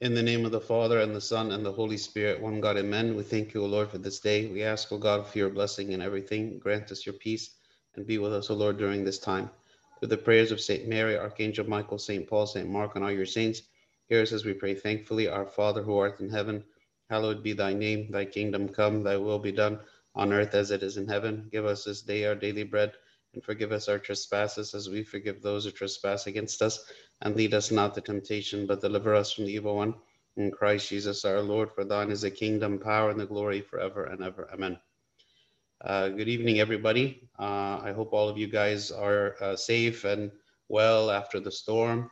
In the name of the Father, and the Son, and the Holy Spirit, one God, amen. We thank you, O Lord, for this day. We ask, O God, for your blessing in everything. Grant us your peace and be with us, O Lord, during this time. Through the prayers of St. Mary, Archangel Michael, St. Paul, St. Mark, and all your saints, hear us as we pray thankfully. Our Father who art in heaven, hallowed be thy name. Thy kingdom come, thy will be done on earth as it is in heaven. Give us this day our daily bread and forgive us our trespasses as we forgive those who trespass against us. And lead us not to temptation, but deliver us from the evil one. In Christ Jesus our Lord, for thine is the kingdom, power, and the glory forever and ever. Amen. Uh, good evening, everybody. Uh, I hope all of you guys are uh, safe and well after the storm.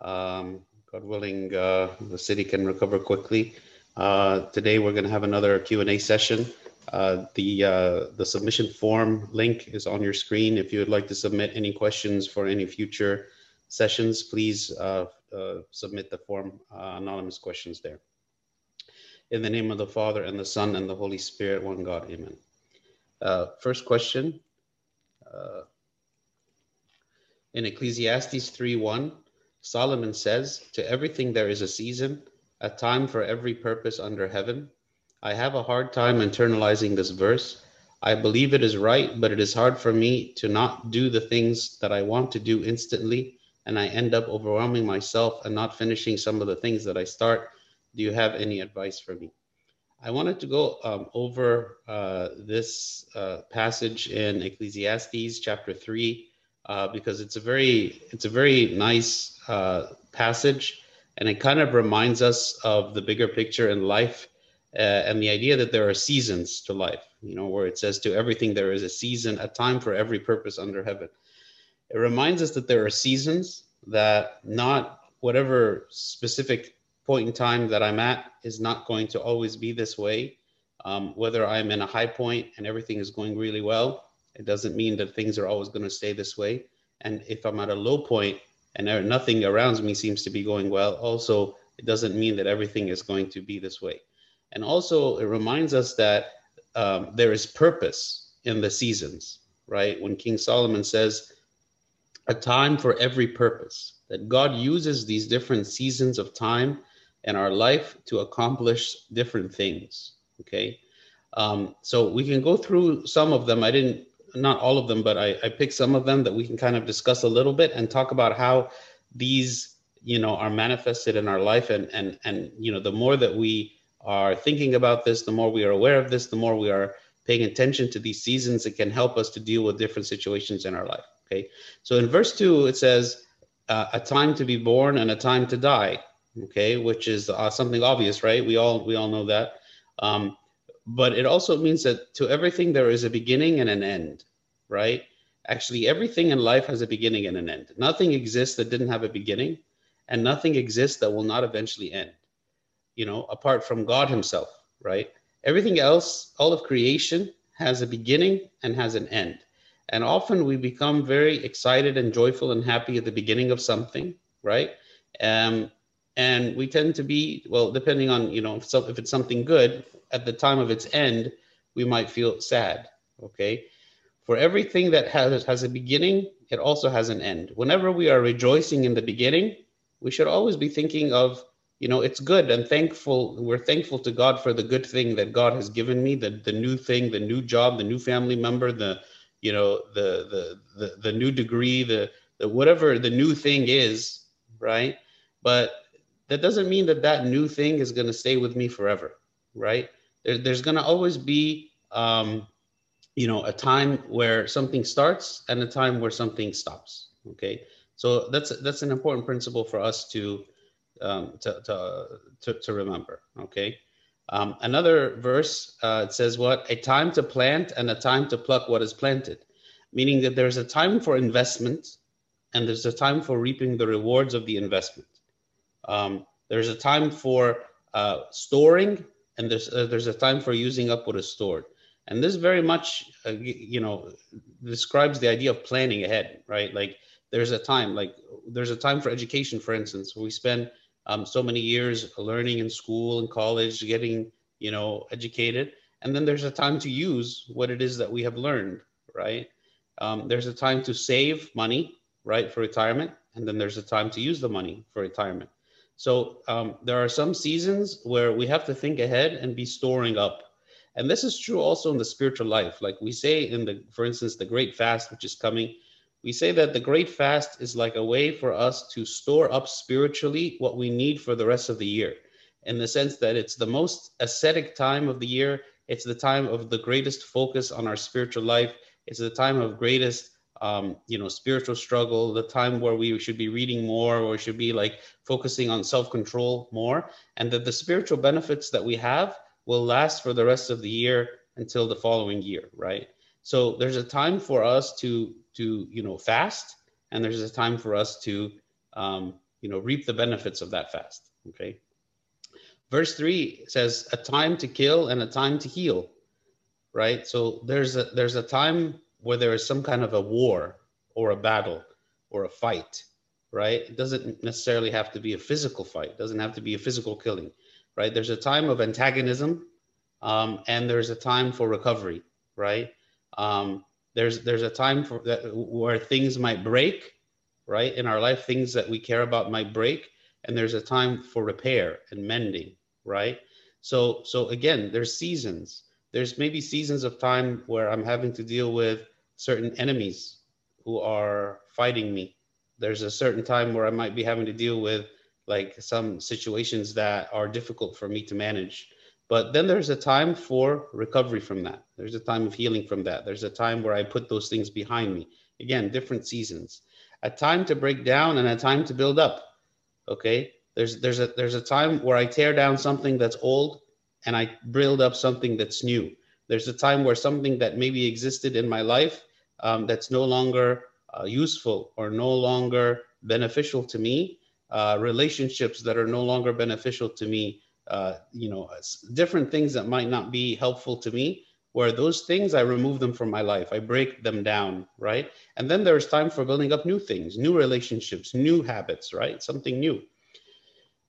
Um, God willing, uh, the city can recover quickly. Uh, today, we're going to have another Q&A session. Uh, the the submission form link is on your screen. If you would like to submit any questions for any future sessions, please uh, uh submit the form uh, anonymous questions there. In the name of the Father and the Son and the Holy Spirit, one God, Amen. First question. in Ecclesiastes 3:1, Solomon says, "To everything there is a season, a time for every purpose under heaven." I have a hard time internalizing this verse. I believe it is right, but it is hard for me to not do the things that I want to do instantly, and I end up overwhelming myself and not finishing some of the things that I start. Do you have any advice for me? I wanted to go um, over uh, this uh, passage in Ecclesiastes chapter three uh, because it's a very it's a very nice uh, passage, and it kind of reminds us of the bigger picture in life uh, and the idea that there are seasons to life, you know, where it says to everything there is a season, a time for every purpose under heaven. It reminds us that there are seasons that not whatever specific point in time that I'm at is not going to always be this way. Um, whether I'm in a high point and everything is going really well, it doesn't mean that things are always going to stay this way. And if I'm at a low point and nothing around me seems to be going well, also, it doesn't mean that everything is going to be this way. And also, it reminds us that um, there is purpose in the seasons, right? When King Solomon says, a time for every purpose, that God uses these different seasons of time and our life to accomplish different things, okay? Um, so we can go through some of them. I didn't, not all of them, but I, I picked some of them that we can kind of discuss a little bit and talk about how these, you know, are manifested in our life. And, and, and, you know, the more that we are thinking about this, the more we are aware of this, the more we are paying attention to these seasons, it can help us to deal with different situations in our life. Okay. So in verse two, it says, uh, a time to be born and a time to die. Okay. Which is uh, something obvious, right? We all, we all know that. Um, but it also means that to everything there is a beginning and an end, right? Actually, everything in life has a beginning and an end. Nothing exists that didn't have a beginning, and nothing exists that will not eventually end you know, apart from God Himself, right? Everything else, all of creation, has a beginning and has an end. And often we become very excited and joyful and happy at the beginning of something, right? Um, and we tend to be, well, depending on, you know, if, so, if it's something good, at the time of its end, we might feel sad, okay? For everything that has, has a beginning, it also has an end. Whenever we are rejoicing in the beginning, we should always be thinking of you know it's good and thankful we're thankful to god for the good thing that god has given me the the new thing the new job the new family member the you know the the the, the new degree the, the whatever the new thing is right but that doesn't mean that that new thing is going to stay with me forever right there, there's going to always be um you know a time where something starts and a time where something stops okay so that's that's an important principle for us to um, to, to, to, to, remember. Okay. Um, another verse uh, it says, What? A time to plant and a time to pluck what is planted, meaning that there's a time for investment and there's a time for reaping the rewards of the investment. Um, there's a time for uh, storing and there's, uh, there's a time for using up what is stored. And this very much, uh, you know, describes the idea of planning ahead, right? Like there's a time, like there's a time for education, for instance, we spend um, so many years learning in school and college, getting you know educated, and then there's a time to use what it is that we have learned, right? Um, there's a time to save money, right, for retirement, and then there's a time to use the money for retirement. So um, there are some seasons where we have to think ahead and be storing up. And this is true also in the spiritual life. Like we say in the, for instance, the great fast, which is coming, we say that the great fast is like a way for us to store up spiritually what we need for the rest of the year in the sense that it's the most ascetic time of the year. It's the time of the greatest focus on our spiritual life. It's the time of greatest, um, you know, spiritual struggle. The time where we should be reading more, or should be like focusing on self-control more, and that the spiritual benefits that we have will last for the rest of the year until the following year, right? So there's a time for us to to you know fast, and there's a time for us to um, you know reap the benefits of that fast. Okay. Verse three says, "A time to kill and a time to heal." Right. So there's a there's a time where there is some kind of a war or a battle or a fight. Right. It doesn't necessarily have to be a physical fight. It doesn't have to be a physical killing. Right. There's a time of antagonism, um, and there's a time for recovery. Right. Um, there's there's a time for that where things might break. Right. In our life, things that we care about might break and there's a time for repair and mending right so so again there's seasons there's maybe seasons of time where i'm having to deal with certain enemies who are fighting me there's a certain time where i might be having to deal with like some situations that are difficult for me to manage but then there's a time for recovery from that. There's a time of healing from that. There's a time where i put those things behind me. Again different seasons. A time to break down and a time to build up okay? There's there's a there's a time where i tear down something that's old and i build up something that's new. There's a time where something that maybe existed in my life um, that's no longer uh, useful or no longer beneficial to me uh, relationships that are no longer beneficial to me uh, you know different things that might not be helpful to me where those things i remove them from my life. I break them down right? And then there's time for building up new things new relationships new habits right? Something new.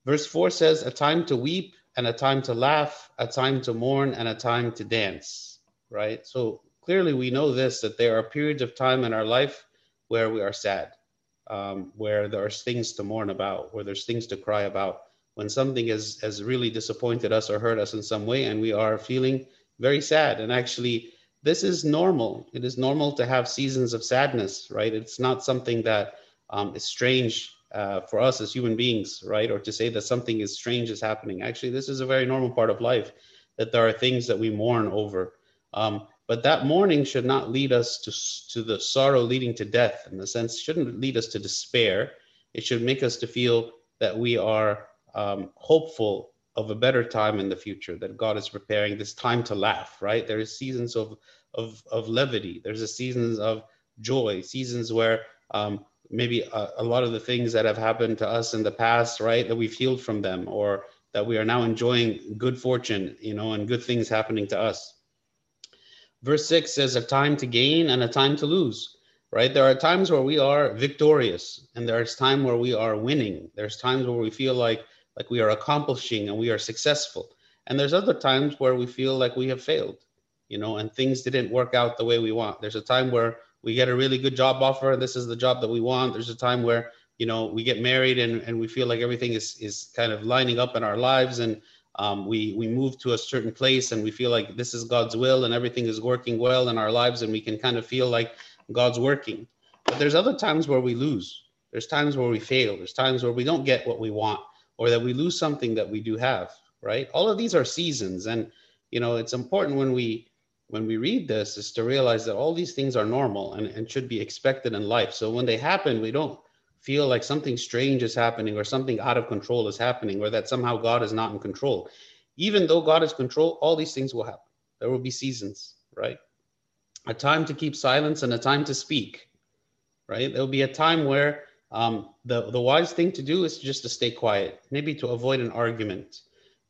Verse 4 says a time to weep and a time to laugh a time to mourn and a time to dance right? So clearly we know this that there are periods of time in our life where we are sad um, where there are things to mourn about where there's things to cry about when something has, has really disappointed us or hurt us in some way and we are feeling very sad. And actually, this is normal. It is normal to have seasons of sadness, right? It's not something that um, is strange uh, for us as human beings, right? Or to say that something is strange is happening. Actually, this is a very normal part of life that there are things that we mourn over. Um, but that mourning should not lead us to, to the sorrow leading to death in the sense shouldn't lead us to despair it should make us to feel that we are um, hopeful of a better time in the future that God is preparing this time to laugh, right? There is seasons of of, of levity. There's a seasons of joy, seasons where um, maybe a, a, lot of the things that have happened to us in the past, right, that we've healed from them, or that we are now enjoying good fortune, you know, and good things happening to us. Verse six says, "A time to gain and a time to lose." Right? There are times where we are victorious, and there's time where we are winning. There's times where we feel like like we are accomplishing and we are successful. And there's other times where we feel like we have failed, you know, and things didn't work out the way we want. There's a time where we get a really good job offer. And this is the job that we want. There's a time where, you know, we get married and, and we feel like everything is, is kind of lining up in our lives and um, we, we move to a certain place and we feel like this is God's will and everything is working well in our lives and we can kind of feel like God's working. But there's other times where we lose. There's times where we fail. There's times where we don't get what we want or that we lose something that we do have right? All of these are seasons. And you know it's important when we when we read this is to realize that all these things are normal and, and should be expected in life. So when they happen we don't feel like something strange is happening or something out of control is happening or that somehow god is not in control. Even though god is control all these things will happen. There will be seasons right? A time to keep silence and a time to speak right? There'll be a time where um, the the wise thing to do is just to stay quiet, maybe to avoid an argument,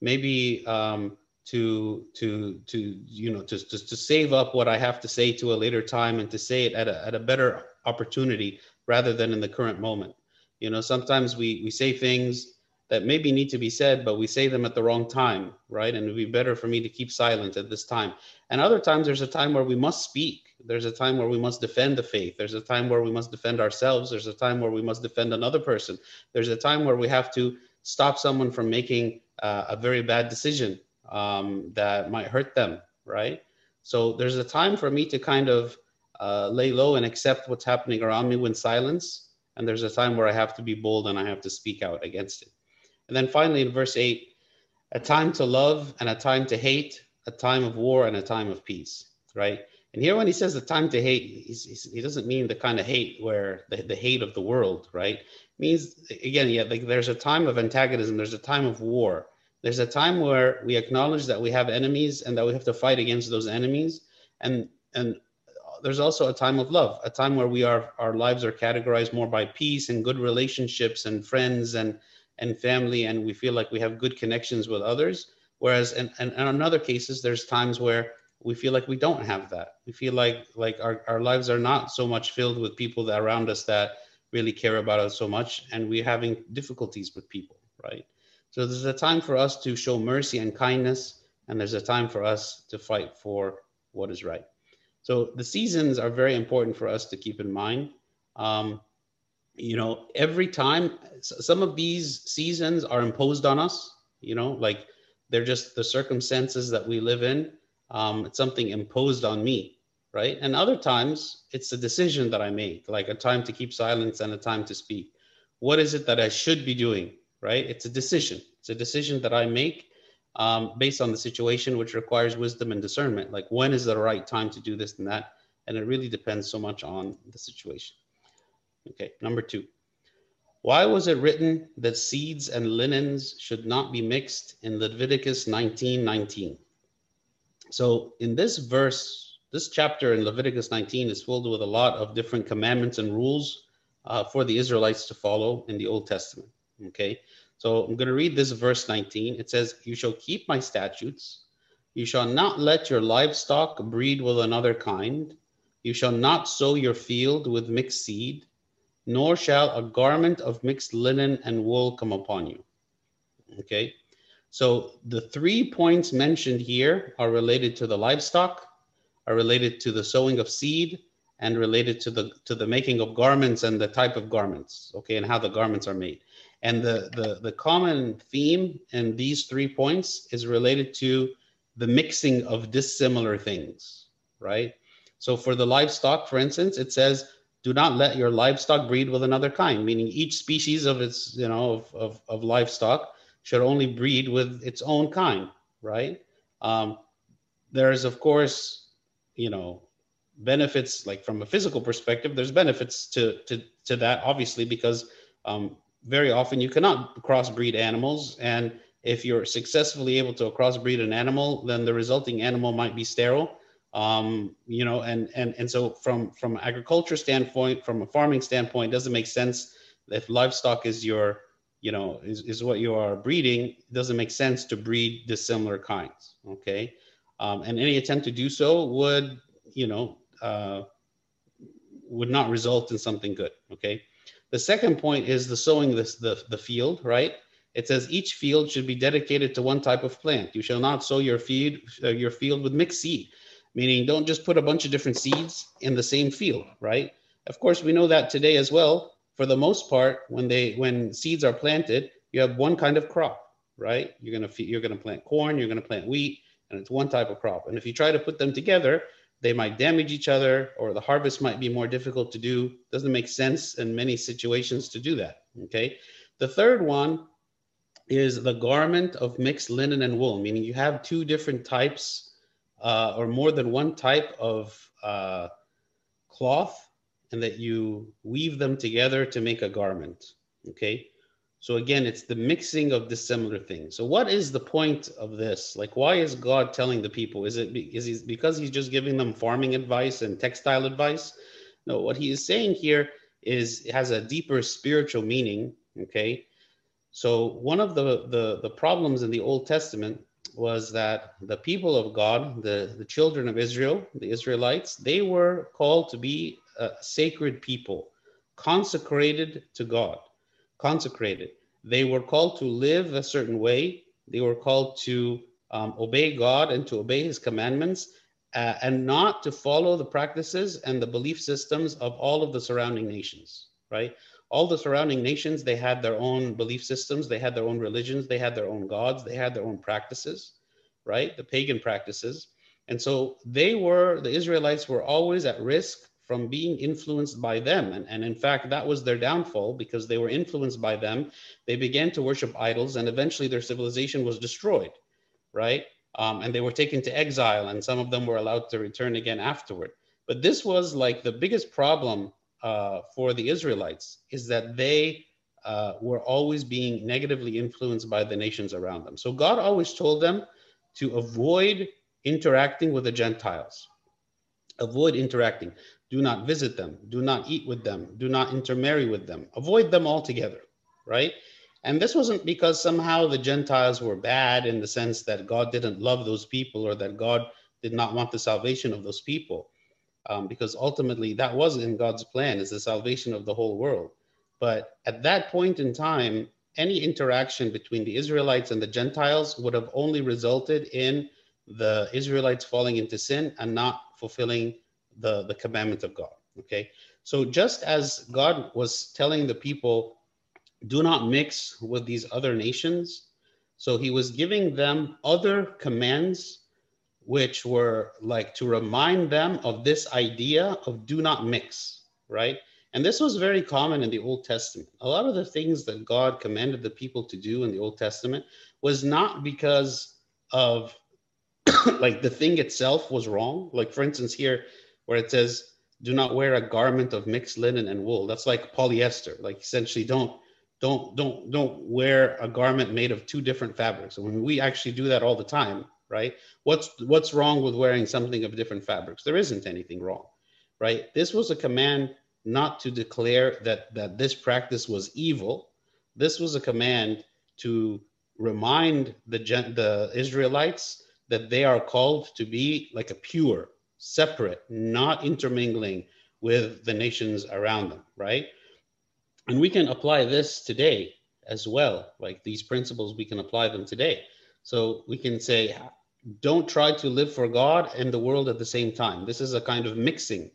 maybe um, to to to you know to, to to save up what I have to say to a later time and to say it at a at a better opportunity rather than in the current moment. You know, sometimes we we say things that maybe need to be said, but we say them at the wrong time, right? And it'd be better for me to keep silent at this time. And other times, there's a time where we must speak. There's a time where we must defend the faith. There's a time where we must defend ourselves. There's a time where we must defend another person. There's a time where we have to stop someone from making uh, a very bad decision um, that might hurt them, right? So there's a time for me to kind of uh, lay low and accept what's happening around me with silence. And there's a time where I have to be bold and I have to speak out against it. And then finally, in verse 8, a time to love and a time to hate, a time of war and a time of peace, right? And here, when he says the time to hate, he's, he's, he doesn't mean the kind of hate where the, the hate of the world, right? It means, again, yeah, like there's a time of antagonism, there's a time of war. There's a time where we acknowledge that we have enemies and that we have to fight against those enemies. And, and there's also a time of love, a time where we are, our lives are categorized more by peace and good relationships and friends and, and family, and we feel like we have good connections with others. Whereas, and, and, and in other cases, there's times where we feel like we don't have that. We feel like like our, our lives are not so much filled with people that around us that really care about us so much, and we're having difficulties with people, right? So there's a time for us to show mercy and kindness, and there's a time for us to fight for what is right. So the seasons are very important for us to keep in mind. Um, you know, every time some of these seasons are imposed on us, you know, like they're just the circumstances that we live in um, it's something imposed on me, right? And other times it's a decision that I make, like a time to keep silence and a time to speak. What is it that I should be doing, right? It's a decision. It's a decision that I make um, based on the situation, which requires wisdom and discernment. Like when is the right time to do this and that? And it really depends so much on the situation. Okay, number two. Why was it written that seeds and linens should not be mixed in Leviticus 19 19? So in this verse, this chapter in Leviticus 19 is filled with a lot of different commandments and rules uh, for the Israelites to follow in the Old Testament. Okay, so I'm going to read this verse 19. It says, You shall keep my statutes. You shall not let your livestock breed with another kind. You shall not sow your field with mixed seed, nor shall a garment of mixed linen and wool come upon you. Okay, so the three points mentioned here are related to the livestock, are related to the sowing of seed, and related to the to the making of garments and the type of garments, okay, and how the garments are made. And the the, the common theme in these three points is related to the mixing of dissimilar things, right? So for the livestock, for instance, it says, do not let your livestock breed with another kind, meaning each species of its, you know, of, of, of livestock should only breed with its own kind, right? Um, there's, of course, you know, benefits like from a physical perspective. There's benefits to to to that, obviously, because um, very often you cannot crossbreed animals, and if you're successfully able to crossbreed an animal, then the resulting animal might be sterile. Um, you know, and and and so from from agriculture standpoint, from a farming standpoint, doesn't make sense if livestock is your you know, is, is what you are breeding, it doesn't make sense to breed dissimilar kinds. Okay. Um, and any attempt to do so would, you know, uh, would not result in something good. Okay. The second point is the sowing this the, the field, right? It says each field should be dedicated to one type of plant. You shall not sow your feed uh, your field with mixed seed, meaning don't just put a bunch of different seeds in the same field, right? Of course, we know that today as well for the most part, when they when seeds are planted, you have one kind of crop, right? You're gonna you're gonna plant corn, you're gonna plant wheat, and it's one type of crop. And if you try to put them together, they might damage each other, or the harvest might be more difficult to do. Doesn't make sense in many situations to do that. Okay. The third one is the garment of mixed linen and wool, meaning you have two different types uh, or more than one type of uh, cloth and that you weave them together to make a garment. Okay. So again, it's the mixing of dissimilar things. So what is the point of this? Like, why is God telling the people? Is it is he because he's just giving them farming advice and textile advice? No, what he is saying here is it has a deeper spiritual meaning. Okay. So one of the, the, the problems in the Old Testament was that the people of God, the, the children of Israel, the Israelites, they were called to be a sacred people, consecrated to God, consecrated. They were called to live a certain way. They were called to um, obey God and to obey his commandments uh, and not to follow the practices and the belief systems of all of the surrounding nations, right? All the surrounding nations, they had their own belief systems, they had their own religions, they had their own gods, they had their own practices, right? The pagan practices. And so they were, the Israelites were always at risk from being influenced by them. And, and in fact, that was their downfall because they were influenced by them. They began to worship idols and eventually their civilization was destroyed, right? Um, and they were taken to exile and some of them were allowed to return again afterward. But this was like the biggest problem uh, for the Israelites is that they uh, were always being negatively influenced by the nations around them. So God always told them to avoid interacting with the Gentiles. Avoid interacting. Do not visit them. Do not eat with them. Do not intermarry with them. Avoid them altogether, right? And this wasn't because somehow the Gentiles were bad in the sense that God didn't love those people or that God did not want the salvation of those people um, because ultimately that was in God's plan is the salvation of the whole world. But at that point in time, any interaction between the Israelites and the Gentiles would have only resulted in the Israelites falling into sin and not fulfilling the, the commandment of God. Okay. So just as God was telling the people, do not mix with these other nations, so he was giving them other commands which were like to remind them of this idea of do not mix, right? And this was very common in the Old Testament. A lot of the things that God commanded the people to do in the Old Testament was not because of like the thing itself was wrong. Like, for instance, here where it says, do not wear a garment of mixed linen and wool. That's like polyester. Like essentially don't don't don't don't wear a garment made of two different fabrics. And when we actually do that all the time, right? What's what's wrong with wearing something of different fabrics? There isn't anything wrong, right? This was a command not to declare that that this practice was evil. This was a command to remind the the Israelites that they are called to be like a pure, separate, not intermingling with the nations around them, right? And we can apply this today as well. Like these principles, we can apply them today. So we can say, don't try to live for God and the world at the same time. This is a kind of mixing,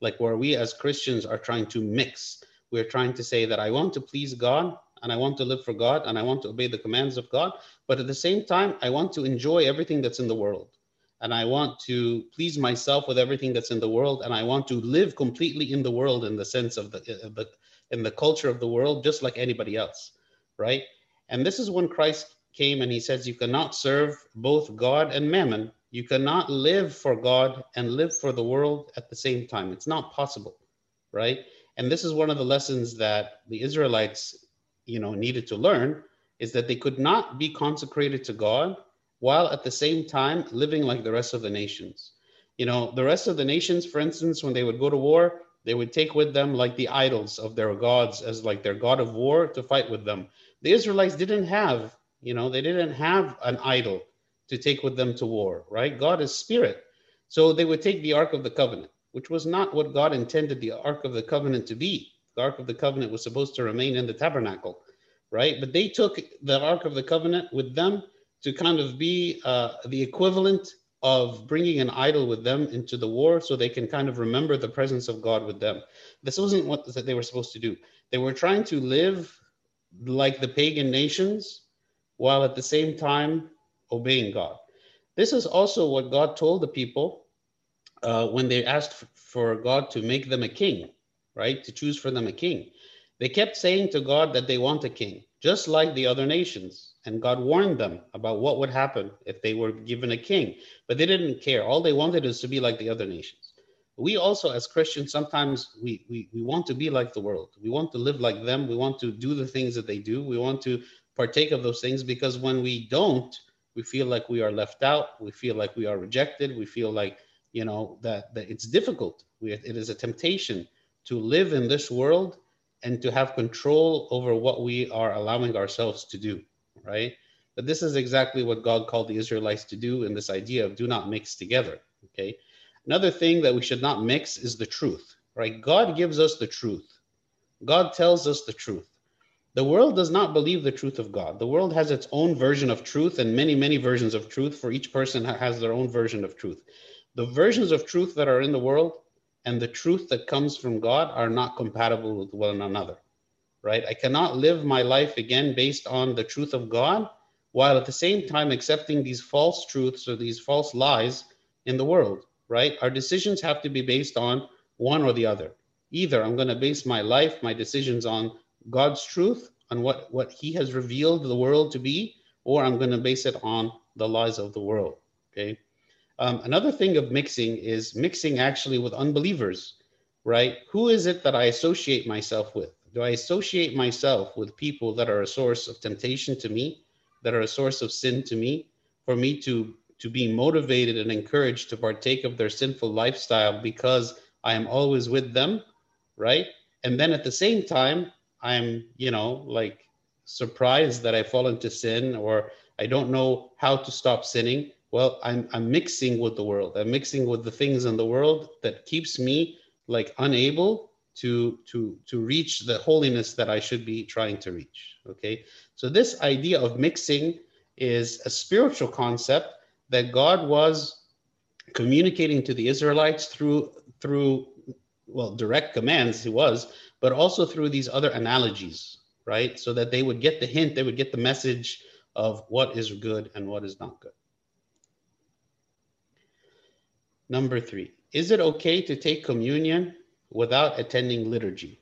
like where we as Christians are trying to mix. We're trying to say that I want to please God and I want to live for God and I want to obey the commands of God, but at the same time, I want to enjoy everything that's in the world. And I want to please myself with everything that's in the world, and I want to live completely in the world in the sense of the, the in the culture of the world, just like anybody else, right? And this is when Christ came and he says, You cannot serve both God and mammon. You cannot live for God and live for the world at the same time. It's not possible, right? And this is one of the lessons that the Israelites, you know, needed to learn is that they could not be consecrated to God while at the same time living like the rest of the nations. You know, the rest of the nations, for instance, when they would go to war, they would take with them like the idols of their gods as like their god of war to fight with them. The Israelites didn't have you know, they didn't have an idol to take with them to war, right? God is spirit. So they would take the Ark of the Covenant, which was not what God intended the Ark of the Covenant to be. The Ark of the Covenant was supposed to remain in the tabernacle, right? But they took the Ark of the Covenant with them to kind of be uh, the equivalent of bringing an idol with them into the war so they can kind of remember the presence of God with them. This wasn't what they were supposed to do. They were trying to live like the pagan nations while at the same time obeying God. This is also what God told the people uh, when they asked for God to make them a king, right? To choose for them a king. They kept saying to God that they want a king, just like the other nations. And God warned them about what would happen if they were given a king. But they didn't care. All they wanted is to be like the other nations. We also, as Christians, sometimes we, we, we want to be like the world. We want to live like them. We want to do the things that they do. We want to partake of those things because when we don't, we feel like we are left out. We feel like we are rejected. We feel like, you know, that, that it's difficult. We, it is a temptation to live in this world and to have control over what we are allowing ourselves to do, right? But this is exactly what God called the Israelites to do in this idea of do not mix together, okay? Another thing that we should not mix is the truth, right? God gives us the truth. God tells us the truth. The world does not believe the truth of God. The world has its own version of truth and many, many versions of truth, for each person has their own version of truth. The versions of truth that are in the world and the truth that comes from God are not compatible with one another. right? I cannot live my life again based on the truth of God while at the same time accepting these false truths or these false lies in the world, right? Our decisions have to be based on one or the other. Either I'm going to base my life, my decisions on God's truth, on what, what He has revealed the world to be, or I'm going to base it on the lies of the world. Okay. Um, another thing of mixing is mixing actually with unbelievers, right? Who is it that I associate myself with? Do I associate myself with people that are a source of temptation to me, that are a source of sin to me, for me to to be motivated and encouraged to partake of their sinful lifestyle because I am always with them, right? And then at the same time, I'm, you know, like surprised that I fall into sin or I don't know how to stop sinning. Well, I'm, I'm mixing with the world. I'm mixing with the things in the world that keeps me like unable to to to reach the holiness that I should be trying to reach. Okay, so this idea of mixing is a spiritual concept that God was communicating to the Israelites through through well direct commands he was but also through these other analogies right? So that they would get the hint they would get the message of what is good and what is not good. Number 3 is it okay to take communion without attending liturgy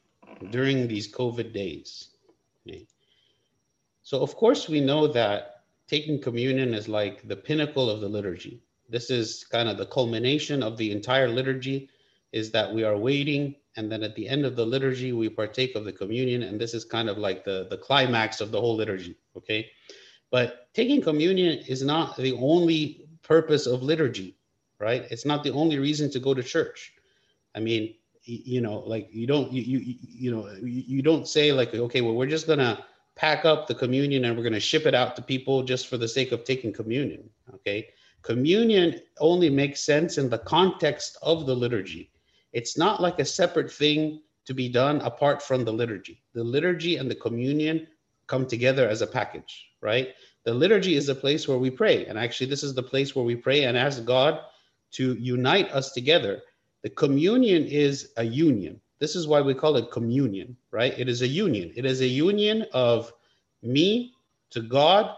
during these covid days? Okay. so of course we know that taking communion is like the pinnacle of the liturgy. This is kind of the culmination of the entire liturgy is that we are waiting and then at the end of the liturgy we partake of the communion and this is kind of like the the climax of the whole liturgy okay? But taking communion is not the only purpose of liturgy right? It's not the only reason to go to church. I mean you know like you don't you you, you know you don't say like okay well we're just gonna pack up the communion and we're gonna ship it out to people just for the sake of taking communion okay? Communion only makes sense in the context of the liturgy it's not like a separate thing to be done apart from the liturgy. The liturgy and the communion come together as a package, right? The liturgy is the place where we pray. And actually, this is the place where we pray and ask God to unite us together. The communion is a union. This is why we call it communion, right? It is a union. It is a union of me to God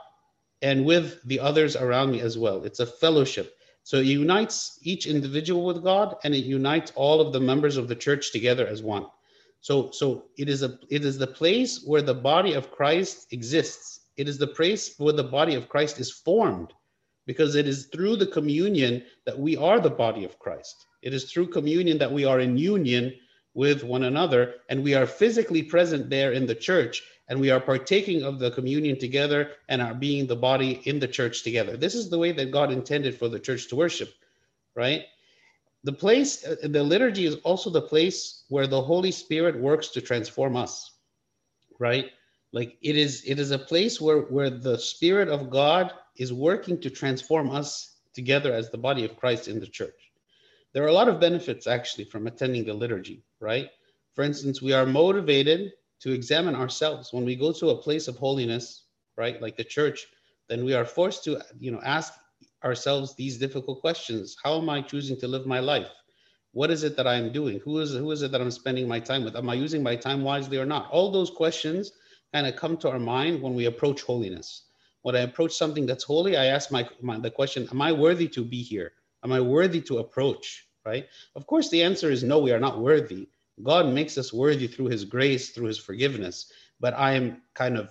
and with the others around me as well. It's a fellowship. So it unites each individual with God and it unites all of the members of the church together as one. So, so it is a it is the place where the body of Christ exists. It is the place where the body of Christ is formed because it is through the communion that we are the body of Christ. It is through communion that we are in union with one another and we are physically present there in the church and we are partaking of the communion together and are being the body in the church together. This is the way that God intended for the church to worship, right? The place, uh, the liturgy is also the place where the Holy Spirit works to transform us, right? Like it is, it is a place where where the Spirit of God is working to transform us together as the body of Christ in the church. There are a lot of benefits actually from attending the liturgy, right? For instance, we are motivated to examine ourselves. When we go to a place of holiness right like the church then we are forced to you know ask ourselves these difficult questions. How am i choosing to live my life? What is it that i'm doing? Who is who is it that i'm spending my time with? Am i using my time wisely or not? All those questions kind of come to our mind when we approach holiness. When i approach something that's holy i ask my, my the question am i worthy to be here? Am i worthy to approach? Right? Of course the answer is no we are not worthy God makes us worthy through his grace, through his forgiveness. But I am kind of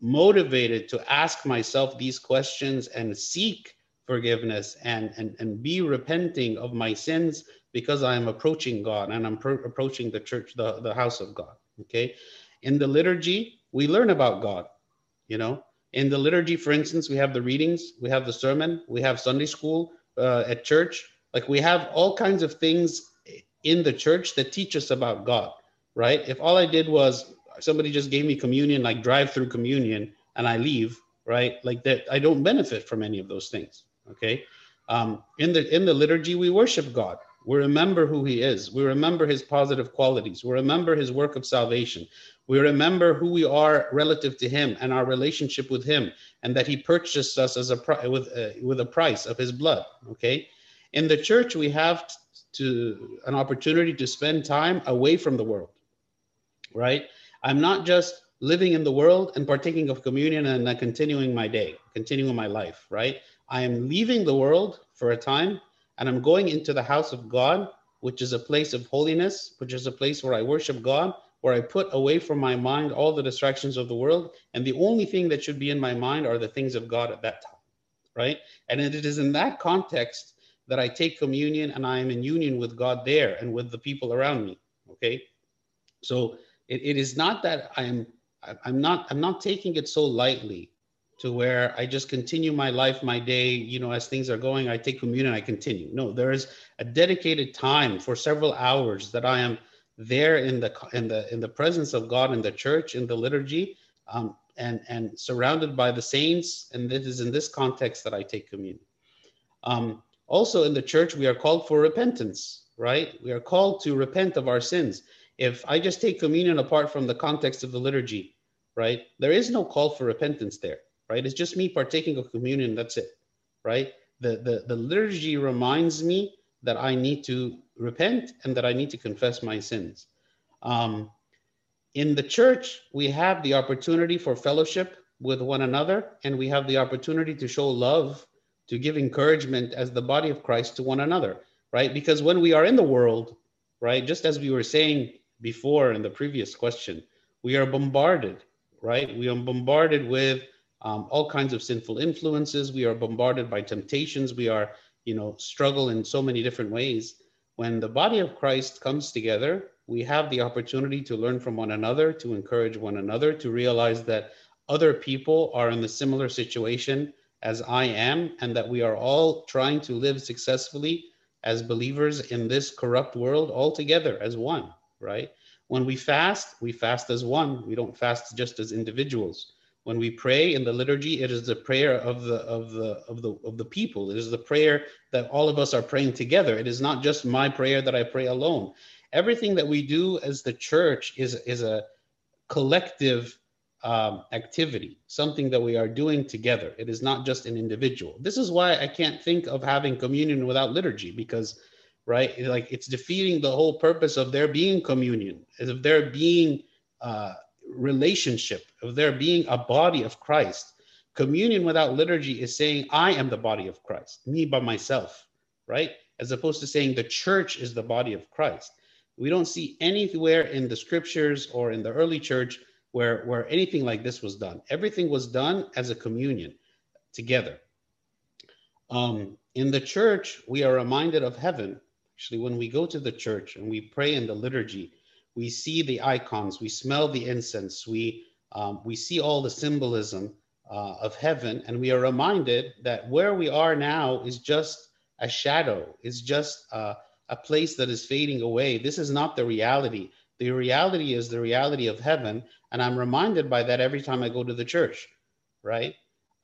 motivated to ask myself these questions and seek forgiveness and, and, and be repenting of my sins because I am approaching God and I'm pro- approaching the church, the, the house of God. Okay. In the liturgy, we learn about God, you know. In the liturgy, for instance, we have the readings, we have the sermon, we have Sunday school uh, at church. Like we have all kinds of things in the church that teach us about God, right? If all I did was somebody just gave me communion, like drive through communion, and I leave, right? Like that, I don't benefit from any of those things. Okay. Um, in the in the liturgy, we worship God. We remember who He is. We remember His positive qualities. We remember His work of salvation. We remember who we are relative to Him and our relationship with Him, and that He purchased us as a with uh, with a price of His blood. Okay. In the church, we have to an opportunity to spend time away from the world, right? I'm not just living in the world and partaking of communion and then continuing my day, continuing my life, right? I am leaving the world for a time and I'm going into the house of God, which is a place of holiness, which is a place where I worship God, where I put away from my mind all the distractions of the world. And the only thing that should be in my mind are the things of God at that time, right? And it is in that context that I take communion and I am in union with God there and with the people around me, okay? So it, it is not that I'm I'm not I'm not taking it so lightly to where I just continue my life, my day, you know, as things are going, I take communion, I continue. No, there is a dedicated time for several hours that I am there in the in the in the presence of God in the church in the liturgy, um, and and surrounded by the saints. And it is in this context that I take communion. Um, also, in the church, we are called for repentance. Right? We are called to repent of our sins. If I just take communion apart from the context of the liturgy, right? There is no call for repentance there right? It's just me partaking of communion. That's it, right? The, the, the liturgy reminds me that I need to repent and that I need to confess my sins. Um, in the church, we have the opportunity for fellowship with one another, and we have the opportunity to show love, to give encouragement as the body of Christ to one another, right? Because when we are in the world, right, just as we were saying before in the previous question, we are bombarded, right? We are bombarded with um, all kinds of sinful influences. We are bombarded by temptations. We are, you know, struggle in so many different ways. When the body of Christ comes together, we have the opportunity to learn from one another, to encourage one another, to realize that other people are in the similar situation as I am, and that we are all trying to live successfully as believers in this corrupt world all together as one, right? When we fast, we fast as one. We don't fast just as individuals when we pray in the liturgy it is the prayer of the of the of the of the people it is the prayer that all of us are praying together it is not just my prayer that i pray alone everything that we do as the church is is a collective um, activity something that we are doing together it is not just an individual this is why i can't think of having communion without liturgy because right like it's defeating the whole purpose of there being communion of there being uh, relationship of there being a body of Christ. Communion without liturgy is saying, I am the body of Christ, me by myself, right? As opposed to saying the church is the body of Christ. We don't see anywhere in the scriptures or in the early church where, where anything like this was done. Everything was done as a communion together. Um, in the church, we are reminded of heaven. Actually, when we go to the church and we pray in the liturgy, we see the icons, we smell the incense, we um, we see all the symbolism uh, of heaven, and we are reminded that where we are now is just a shadow, is just uh, a place that is fading away. This is not the reality. The reality is the reality of heaven, and I'm reminded by that every time I go to the church, right?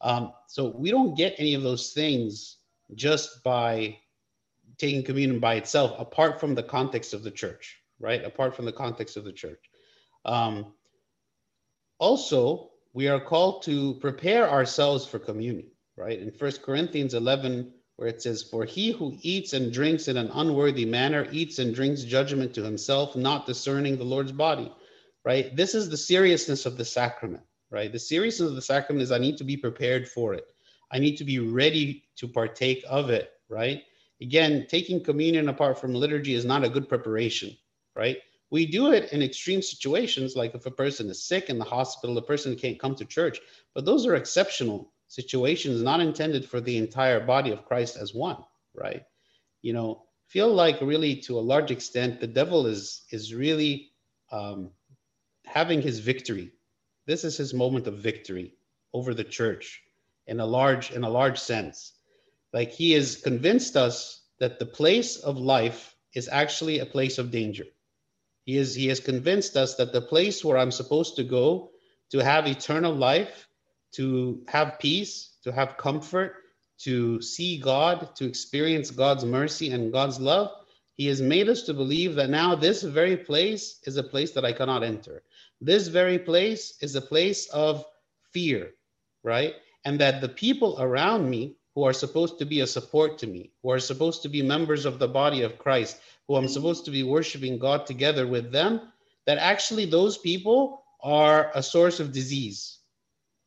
Um, so we don't get any of those things just by taking communion by itself, apart from the context of the church right? Apart from the context of the church. Um, also, we are called to prepare ourselves for communion, right? In First Corinthians 11, where it says, For he who eats and drinks in an unworthy manner eats and drinks judgment to himself, not discerning the Lord's body, right? This is the seriousness of the sacrament, right? The seriousness of the sacrament is I need to be prepared for it. I need to be ready to partake of it, right? Again, taking communion apart from liturgy is not a good preparation, right? We do it in extreme situations, like if a person is sick in the hospital, the person can't come to church. But those are exceptional situations, not intended for the entire body of Christ as one, right? You know, feel like really to a large extent the devil is is really um, having his victory. This is his moment of victory over the church in a large in a large sense. Like he has convinced us that the place of life is actually a place of danger he, is, he has convinced us that the place where I'm supposed to go to have eternal life, to have peace, to have comfort, to see God, to experience God's mercy and God's love, he has made us to believe that now this very place is a place that I cannot enter. This very place is a place of fear, right? And that the people around me who are supposed to be a support to me, who are supposed to be members of the body of Christ, who I'm supposed to be worshiping God together with them, that actually those people are a source of disease,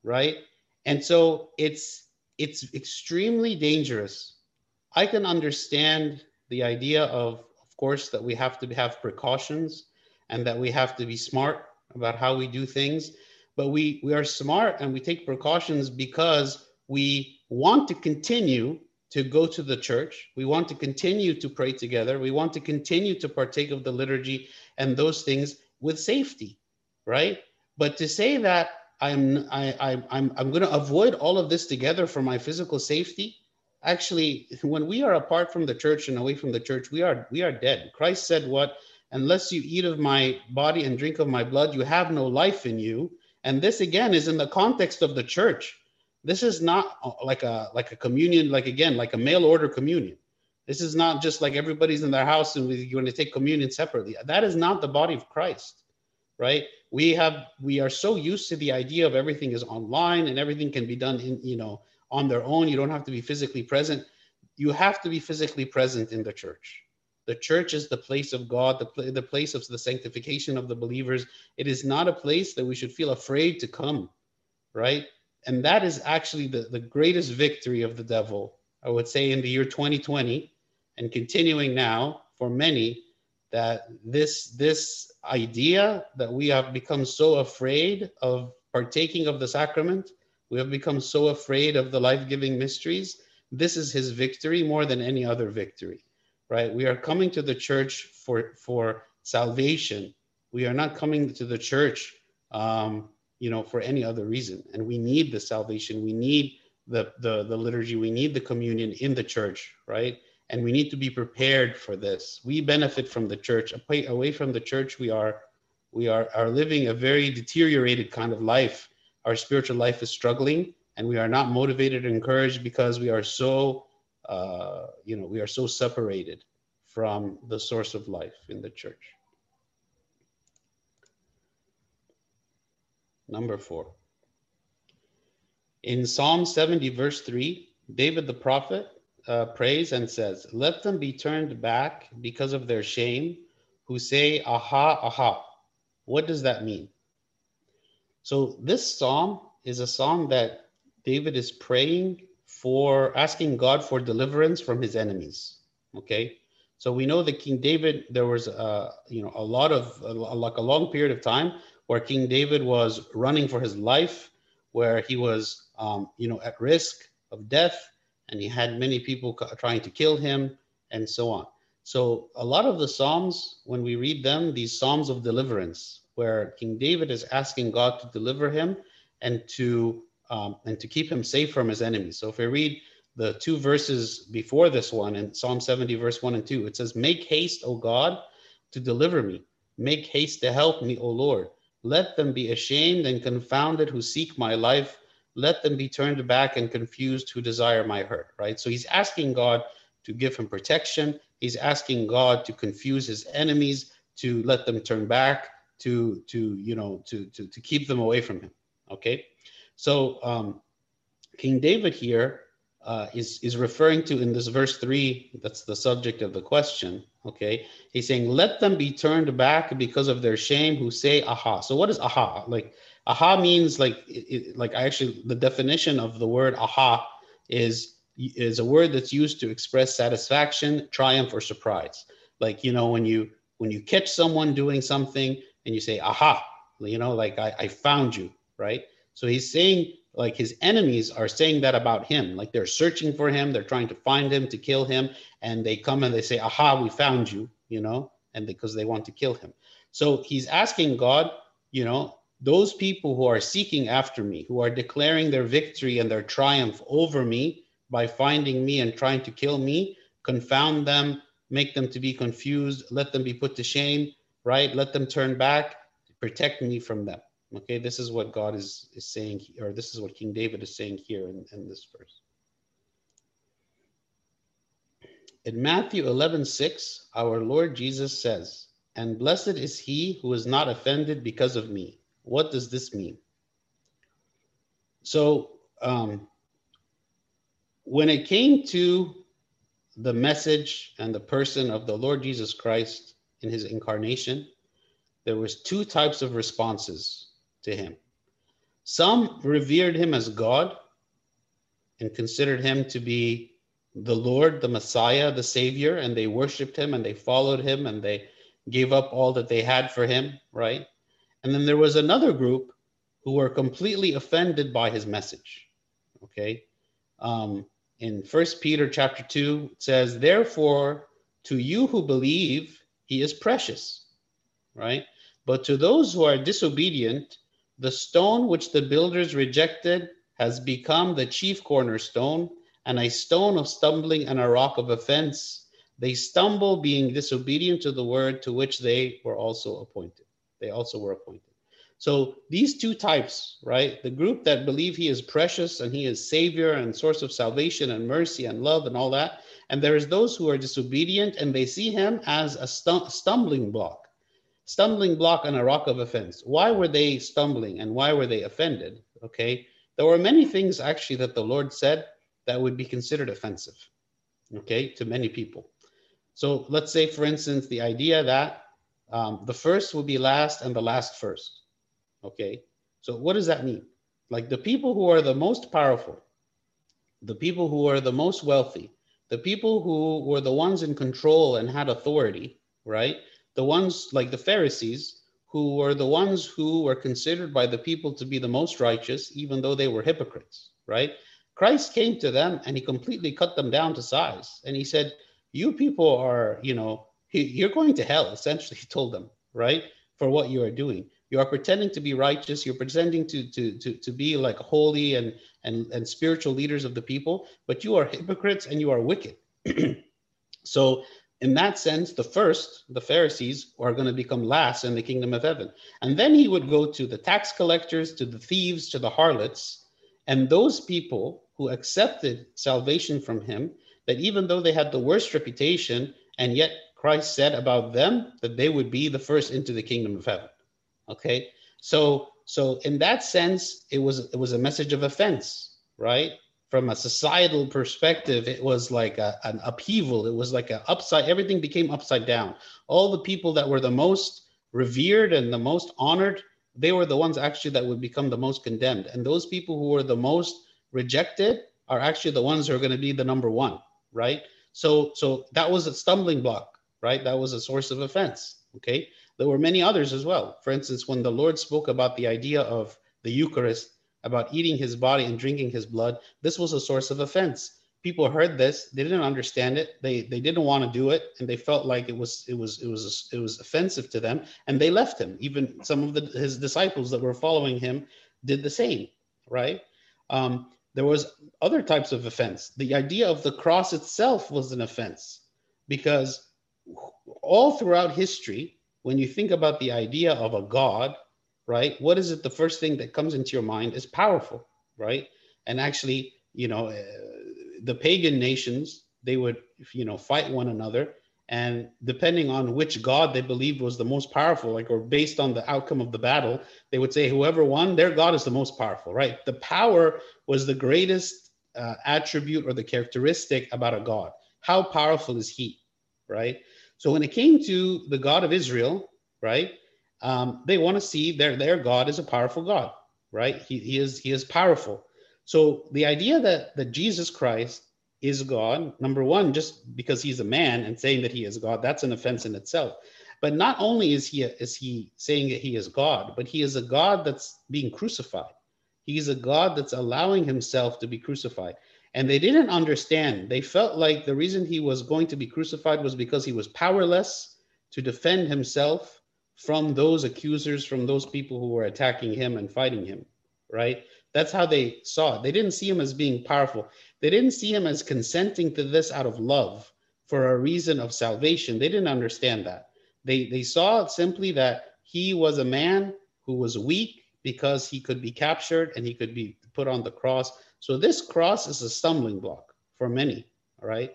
right? And so it's it's extremely dangerous. I can understand the idea of, of course, that we have to have precautions and that we have to be smart about how we do things. But we we are smart and we take precautions because we want to continue to go to the church. We want to continue to pray together. We want to continue to partake of the liturgy and those things with safety, right? But to say that I'm I, I I'm I'm going to avoid all of this together for my physical safety. Actually, when we are apart from the church and away from the church, we are we are dead. Christ said, "What? Unless you eat of my body and drink of my blood, you have no life in you." And this again is in the context of the church. This is not uh, like a like a communion, like again, like a mail order communion. This is not just like everybody's in their house and we're going to take communion separately. That is not the body of Christ, right? We have we are so used to the idea of everything is online and everything can be done in you know on their own. You don't have to be physically present. You have to be physically present in the church. The church is the place of God, the, the place of the sanctification of the believers. It is not a place that we should feel afraid to come, right? And that is actually the, the greatest victory of the devil, I would say, in the year 2020 and continuing now for many that this this idea that we have become so afraid of partaking of the sacrament we have become so afraid of the life-giving mysteries this is his victory more than any other victory right? We are coming to the church for for salvation. We are not coming to the church um, you know for any other reason. And we need the salvation. We need the, the the liturgy. We need the communion in the church right and we need to be prepared for this. We benefit from the church. Away, away from the church we are we are are living a very deteriorated kind of life. Our spiritual life is struggling and we are not motivated and encouraged because we are so uh, you know we are so separated from the source of life in the church. Number four. In Psalm 70, verse 3, David the prophet uh, prays and says, Let them be turned back because of their shame, who say, Aha, aha. What does that mean? So, this psalm is a psalm that David is praying for, asking God for deliverance from his enemies. Okay. So we know that King David, there was, a, you know, a lot of, like a long period of time where King David was running for his life, where he was, um, you know, at risk of death, and he had many people trying to kill him, and so on. So a lot of the Psalms, when we read them, these Psalms of deliverance, where King David is asking God to deliver him and to um, and to keep him safe from his enemies. So if we read the two verses before this one in Psalm 70, verse 1 and 2, it says, Make haste, O God, to deliver me. Make haste to help me, O Lord. Let them be ashamed and confounded who seek my life. Let them be turned back and confused who desire my hurt, right? So he's asking God to give him protection. He's asking God to confuse his enemies, to let them turn back, to, to you know, to, to, to keep them away from him, okay? So um, King David here uh, is, is referring to in this verse three, that's the subject of the question. Okay. He's saying, let them be turned back because of their shame who say, aha. So what is aha? Like, aha means like, it, like I actually, the definition of the word aha is, is a word that's used to express satisfaction, triumph, or surprise. Like, you know, when you, when you catch someone doing something and you say, aha, you know, like I, I found you, right? So he's saying like his enemies are saying that about him. Like they're searching for him. They're trying to find him to kill him. And they come and they say aha we found you you know and because they want to kill him. So he's asking god you know those people who are seeking after me who are declaring their victory and their triumph over me by finding me and trying to kill me confound them make them to be confused let them be put to shame right? Let them turn back protect me from them Okay, this is what God is, is saying, or this is what King David is saying here in, in this verse. In Matthew 11, 6, our Lord Jesus says, And blessed is he who is not offended because of me. What does this mean? So, um, when it came to the message and the person of the Lord Jesus Christ in his incarnation, there was two types of responses to him. Some revered him as God and considered him to be the Lord, the Messiah, the Savior, and they worshiped him and they followed him and they gave up all that they had for him, right? And then there was another group who were completely offended by his message. Okay. Um, in First Peter chapter 2, it says, Therefore, to you who believe, he is precious, right? But to those who are disobedient, the stone which the builders rejected has become the chief cornerstone and a stone of stumbling and a rock of offense. They stumble, being disobedient to the word to which they were also appointed. They also were appointed. So these two types, right? The group that believe he is precious and he is savior and source of salvation and mercy and love and all that. And there is those who are disobedient and they see him as a stumbling block, stumbling block and a rock of offense. Why were they stumbling and why were they offended? Okay. There were many things actually that the Lord said that would be considered offensive, okay, to many people. So let's say, for instance, the idea that um, the first will be last and the last first. Okay. So what does that mean? Like the people who are the most powerful, the people who are the most wealthy, the people who were the ones in control and had authority, right? The ones like the Pharisees, who were the ones who were considered by the people to be the most righteous, even though they were hypocrites, right? Christ came to them and he completely cut them down to size. And he said, You people are, you know, you're going to hell, essentially, he told them, right? For what you are doing. You are pretending to be righteous. You're pretending to, to, to, to be like holy and, and, and spiritual leaders of the people, but you are hypocrites and you are wicked. so, in that sense, the first, the Pharisees, are going to become last in the kingdom of heaven. And then he would go to the tax collectors, to the thieves, to the harlots. And those people who accepted salvation from him, that even though they had the worst reputation, and yet Christ said about them that they would be the first into the kingdom of heaven. Okay. So, so in that sense, it was, it was a message of offense, right? From a societal perspective, it was like a, an upheaval. It was like an upside, everything became upside down. All the people that were the most revered and the most honored, they were the ones actually that would become the most condemned. And those people who were the most rejected are actually the ones who are going to be the number one, right? So, so that was a stumbling block, right? That was a source of offense. Okay. There were many others as well. For instance, when the Lord spoke about the idea of the Eucharist, about eating his body and drinking his blood, this was a source of offense. People heard this, they didn't understand it, they they didn't want to do it, and they felt like it was it was it was it was offensive to them, and they left him. Even some of the, his disciples that were following him did the same, right? Um, there was other types of offense. The idea of the cross itself was an offense because all throughout history, when you think about the idea of a God, right? What is it? The first thing that comes into your mind is powerful, right? And actually, you know, uh, the pagan nations they would, you know, fight one another, and depending on which god they believed was the most powerful, like or based on the outcome of the battle, they would say whoever won, their god is the most powerful, right? The power was the greatest uh, attribute or the characteristic about a god. How powerful is he, right? So when it came to the God of Israel, right, um, they want to see their their God is a powerful God, right? He, he is he is powerful. So the idea that that Jesus Christ is God, number one, just because he's a man and saying that he is God, that's an offense in itself. But not only is he is he saying that he is God, but he is a God that's being crucified. He's a God that's allowing himself to be crucified. And they didn't understand. They felt like the reason he was going to be crucified was because he was powerless to defend himself from those accusers, from those people who were attacking him and fighting him, right? That's how they saw it. They didn't see him as being powerful. They didn't see him as consenting to this out of love for a reason of salvation. They didn't understand that. They, they saw simply that he was a man who was weak because he could be captured and he could be put on the cross so this cross is a stumbling block for many, all right?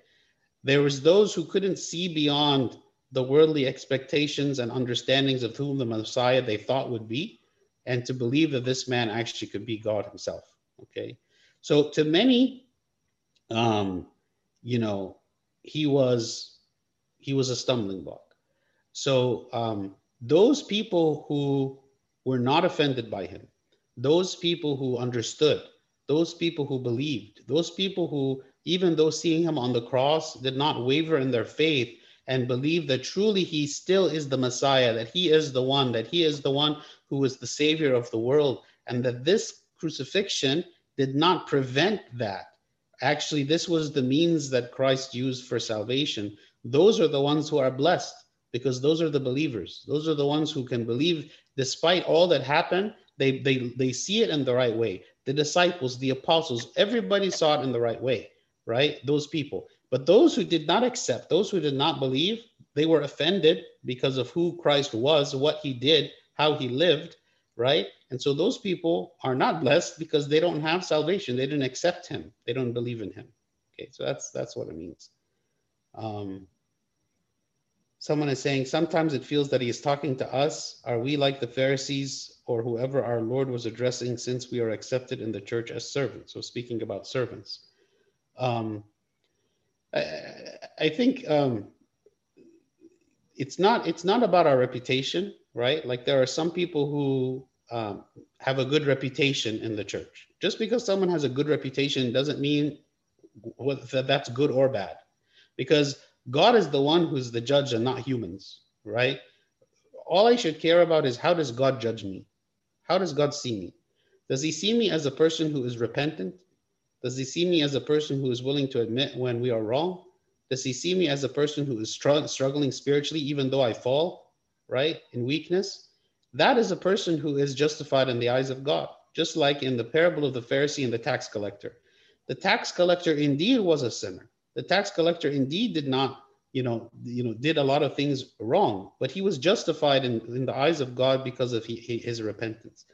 There was those who couldn't see beyond the worldly expectations and understandings of whom the Messiah they thought would be, and to believe that this man actually could be God himself, okay? So to many, um, you know, he was he was a stumbling block. So um, those people who were not offended by him. Those people who understood, those people who believed, those people who, even though seeing him on the cross, did not waver in their faith and believe that truly he still is the Messiah, that he is the one, that he is the one who is the Savior of the world, and that this crucifixion did not prevent that. Actually, this was the means that Christ used for salvation. Those are the ones who are blessed because those are the believers. Those are the ones who can believe despite all that happened, they, they, they see it in the right way. The disciples, the apostles, everybody saw it in the right way, right? Those people. But those who did not accept, those who did not believe, they were offended because of who Christ was, what he did, how he lived, right? And so those people are not blessed because they don't have salvation. They didn't accept him. They don't believe in him. Okay, so that's that's what it means. Um, someone is saying sometimes it feels that he is talking to us. Are we like the Pharisees or whoever our Lord was addressing since we are accepted in the church as servants? So speaking about servants. Um, I, I think um, it's not it's not about our reputation, right? Like there are some people who um, have a good reputation in the church. Just because someone has a good reputation doesn't mean that that's good or bad, because God is the one who's the judge and not humans, right? All I should care about is how does God judge me? How does God see me? Does he see me as a person who is repentant? Does he see me as a person who is willing to admit when we are wrong? Does he see me as a person who is struggling spiritually, even though I fall, right, in weakness? that is a person who is justified in the eyes of God, just like in the parable of the Pharisee and the tax collector. The tax collector indeed was a sinner. The tax collector indeed did not, you know, you know, did a lot of things wrong, but he was justified in, in the eyes of God because of he, his repentance.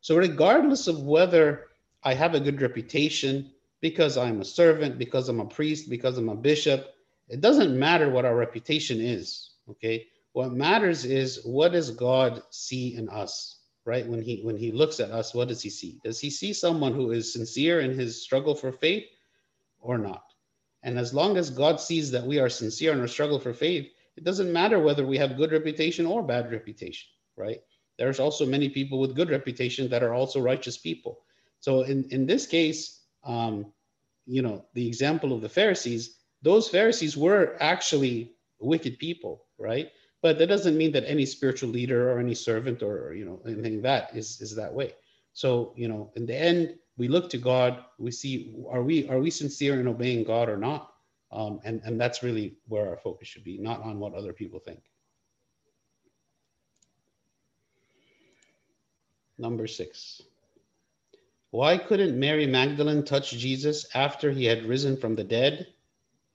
So, regardless of whether I have a good reputation because I'm a servant, because I'm a priest, because I'm a bishop, it doesn't matter what our reputation is. Okay what matters is what does God see in us, right? When he when he looks at us, what does he see? Does he see someone who is sincere in his struggle for faith or not? And as long as God sees that we are sincere in our struggle for faith, it doesn't matter whether we have good reputation or bad reputation, right? There's also many people with good reputation that are also righteous people. So in, in this case, um, you know, the example of the Pharisees, those Pharisees were actually wicked people, right? but that doesn't mean that any spiritual leader or any servant or you know anything that is is that way. So you know in the end we look to god we see are we are we sincere in obeying god or not? Um, and and that's really where our focus should be not on what other people think. Number six why couldn't mary magdalene touch jesus after he had risen from the dead?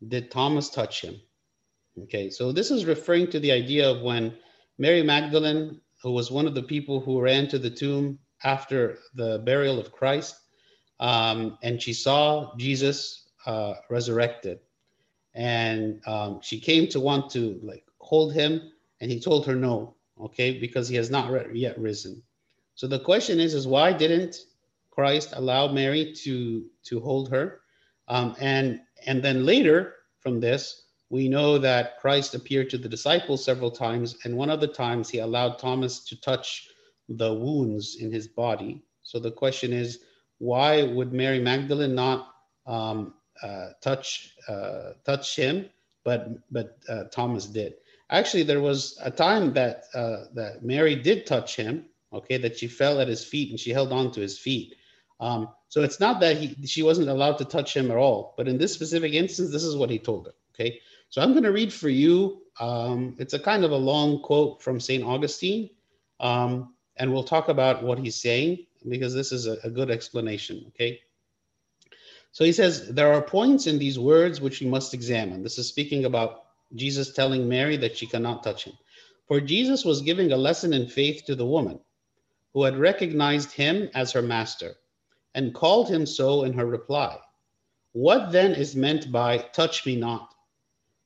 Did thomas touch him? Okay, so this is referring to the idea of when Mary Magdalene, who was one of the people who ran to the tomb after the burial of Christ, um, and she saw Jesus uh, resurrected, and um, she came to want to like hold him, and he told her no, okay, because he has not re- yet risen. So the question is, is why didn't Christ allowed Mary to to hold her, um, and and then later from this we know that Christ appeared to the disciples several times, and one of the times he allowed Thomas to touch the wounds in his body. So the question is, why would Mary Magdalene not um, uh, touch uh, touch him, but but uh, Thomas did? Actually, there was a time that uh, that Mary did touch him. Okay, that she fell at his feet and she held on to his feet. Um, so it's not that he she wasn't allowed to touch him at all, but in this specific instance, this is what he told her. Okay, so I'm going to read for you. Um, it's a kind of a long quote from St. Augustine, um, and we'll talk about what he's saying because this is a, a good explanation. Okay. So he says, There are points in these words which we must examine. This is speaking about Jesus telling Mary that she cannot touch him. For Jesus was giving a lesson in faith to the woman who had recognized him as her master and called him so in her reply. What then is meant by touch me not?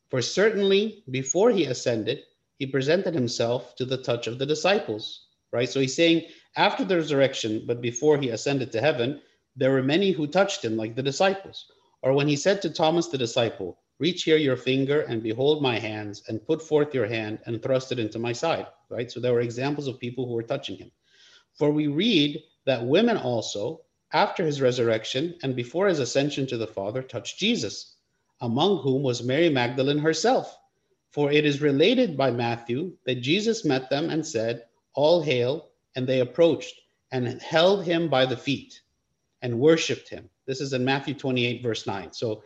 For certainly before he ascended, he presented himself to the touch of the disciples, right? So he's saying after the resurrection, but before he ascended to heaven, there were many who touched him, like the disciples. Or when he said to Thomas the disciple, Reach here your finger and behold my hands, and put forth your hand and thrust it into my side, right? So there were examples of people who were touching him. For we read that women also, after his resurrection and before his ascension to the Father, touched Jesus, among whom was Mary Magdalene herself. For it is related by Matthew that Jesus met them and said, All hail, and they approached and held him by the feet and worshiped him. This is in Matthew 28, verse 9. So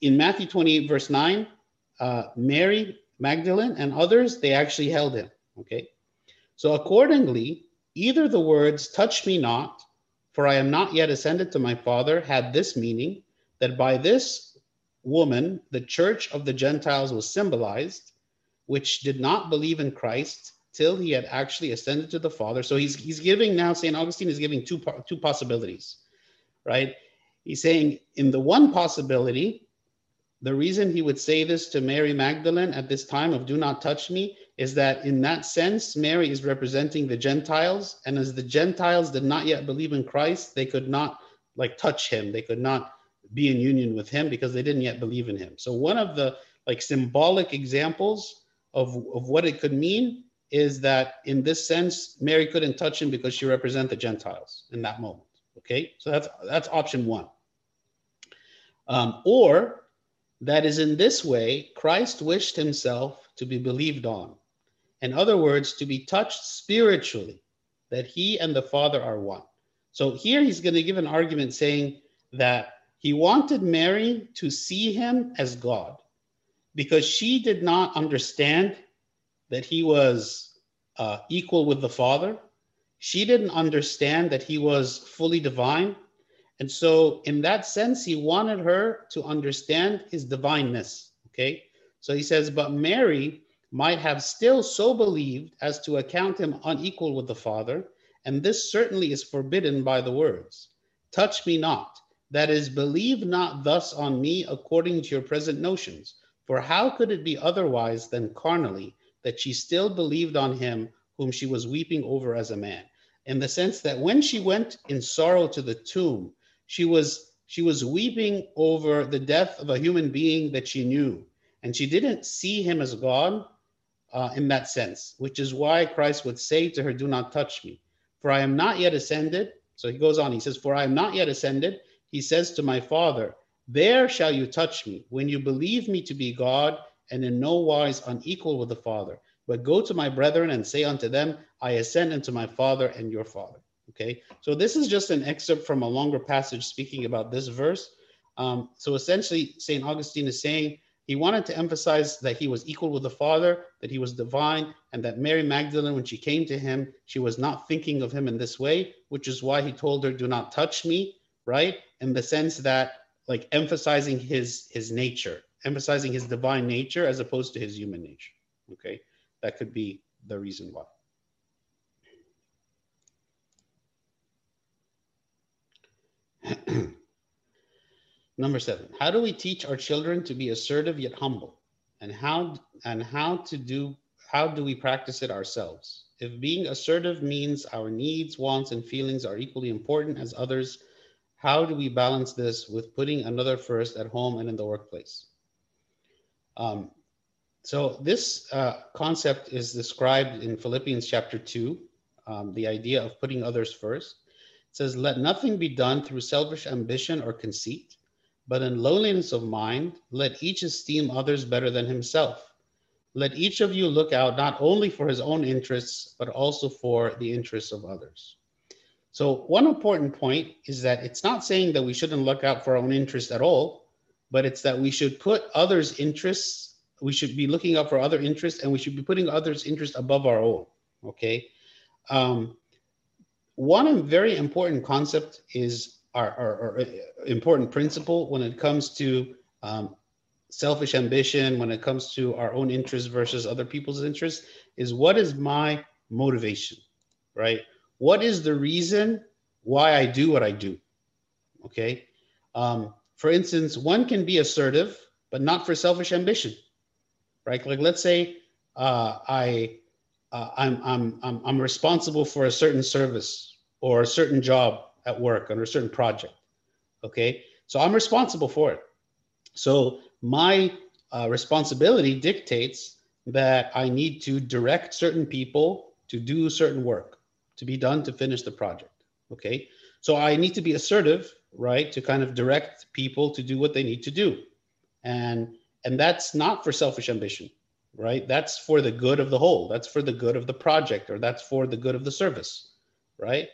in Matthew 28, verse 9, uh, Mary Magdalene and others, they actually held him. Okay. So accordingly, either the words, touch me not, for I am not yet ascended to my Father, had this meaning that by this woman, the church of the Gentiles was symbolized, which did not believe in Christ till he had actually ascended to the Father. So he's, he's giving now, St. Augustine is giving two, two possibilities, right? He's saying in the one possibility, the reason he would say this to Mary Magdalene at this time of do not touch me is that in that sense, Mary is representing the Gentiles. And as the Gentiles did not yet believe in Christ, they could not like touch him. They could not be in union with him because they didn't yet believe in him. So one of the like symbolic examples of, of what it could mean is that in this sense, Mary couldn't touch him because she represents the Gentiles in that moment. Okay, so that's that's option one. Um, or that is in this way, Christ wished himself to be believed on. In other words, to be touched spiritually, that he and the Father are one. So here he's going to give an argument saying that he wanted Mary to see him as God because she did not understand that he was uh, equal with the Father. She didn't understand that he was fully divine. And so, in that sense, he wanted her to understand his divineness. Okay. So he says, but Mary might have still so believed as to account him unequal with the Father. And this certainly is forbidden by the words Touch me not. That is, believe not thus on me according to your present notions. For how could it be otherwise than carnally that she still believed on him whom she was weeping over as a man? In the sense that when she went in sorrow to the tomb, she was she was weeping over the death of a human being that she knew and she didn't see him as god uh, in that sense which is why christ would say to her do not touch me for i am not yet ascended so he goes on he says for i am not yet ascended he says to my father there shall you touch me when you believe me to be god and in no wise unequal with the father but go to my brethren and say unto them i ascend unto my father and your father Okay, so this is just an excerpt from a longer passage speaking about this verse. Um, so essentially, St. Augustine is saying he wanted to emphasize that he was equal with the Father, that he was divine, and that Mary Magdalene, when she came to him, she was not thinking of him in this way, which is why he told her, Do not touch me, right? In the sense that, like, emphasizing his his nature, emphasizing his divine nature as opposed to his human nature. Okay, that could be the reason why. Number seven, how do we teach our children to be assertive yet humble? And how and how to do how do we practice it ourselves? If being assertive means our needs, wants, and feelings are equally important as others, how do we balance this with putting another first at home and in the workplace? Um, so this uh, concept is described in Philippians chapter two, um, the idea of putting others first. It says, Let nothing be done through selfish ambition or conceit, but in lowliness of mind, let each esteem others better than himself. Let each of you look out not only for his own interests, but also for the interests of others. So, one important point is that it's not saying that we shouldn't look out for our own interests at all, but it's that we should put others' interests, we should be looking out for other interests, and we should be putting others' interests above our own. Okay. Um, one very important concept is our, our, important principle when it comes to um, selfish ambition, when it comes to our own interests versus other people's interests, is what is my motivation, right? What is the reason why I do what I do? Okay. Um, for instance, one can be assertive, but not for selfish ambition, right? Like let's say uh, I uh, I'm, I'm, I'm, I'm responsible for a certain service or a certain job at work under a certain project. Okay. So I'm responsible for it. So my uh, responsibility dictates that I need to direct certain people to do certain work, to be done to finish the project. Okay. So I need to be assertive, right? To kind of direct people to do what they need to do. And and that's not for selfish ambition, right? That's for the good of the whole. That's for the good of the project or that's for the good of the service, right?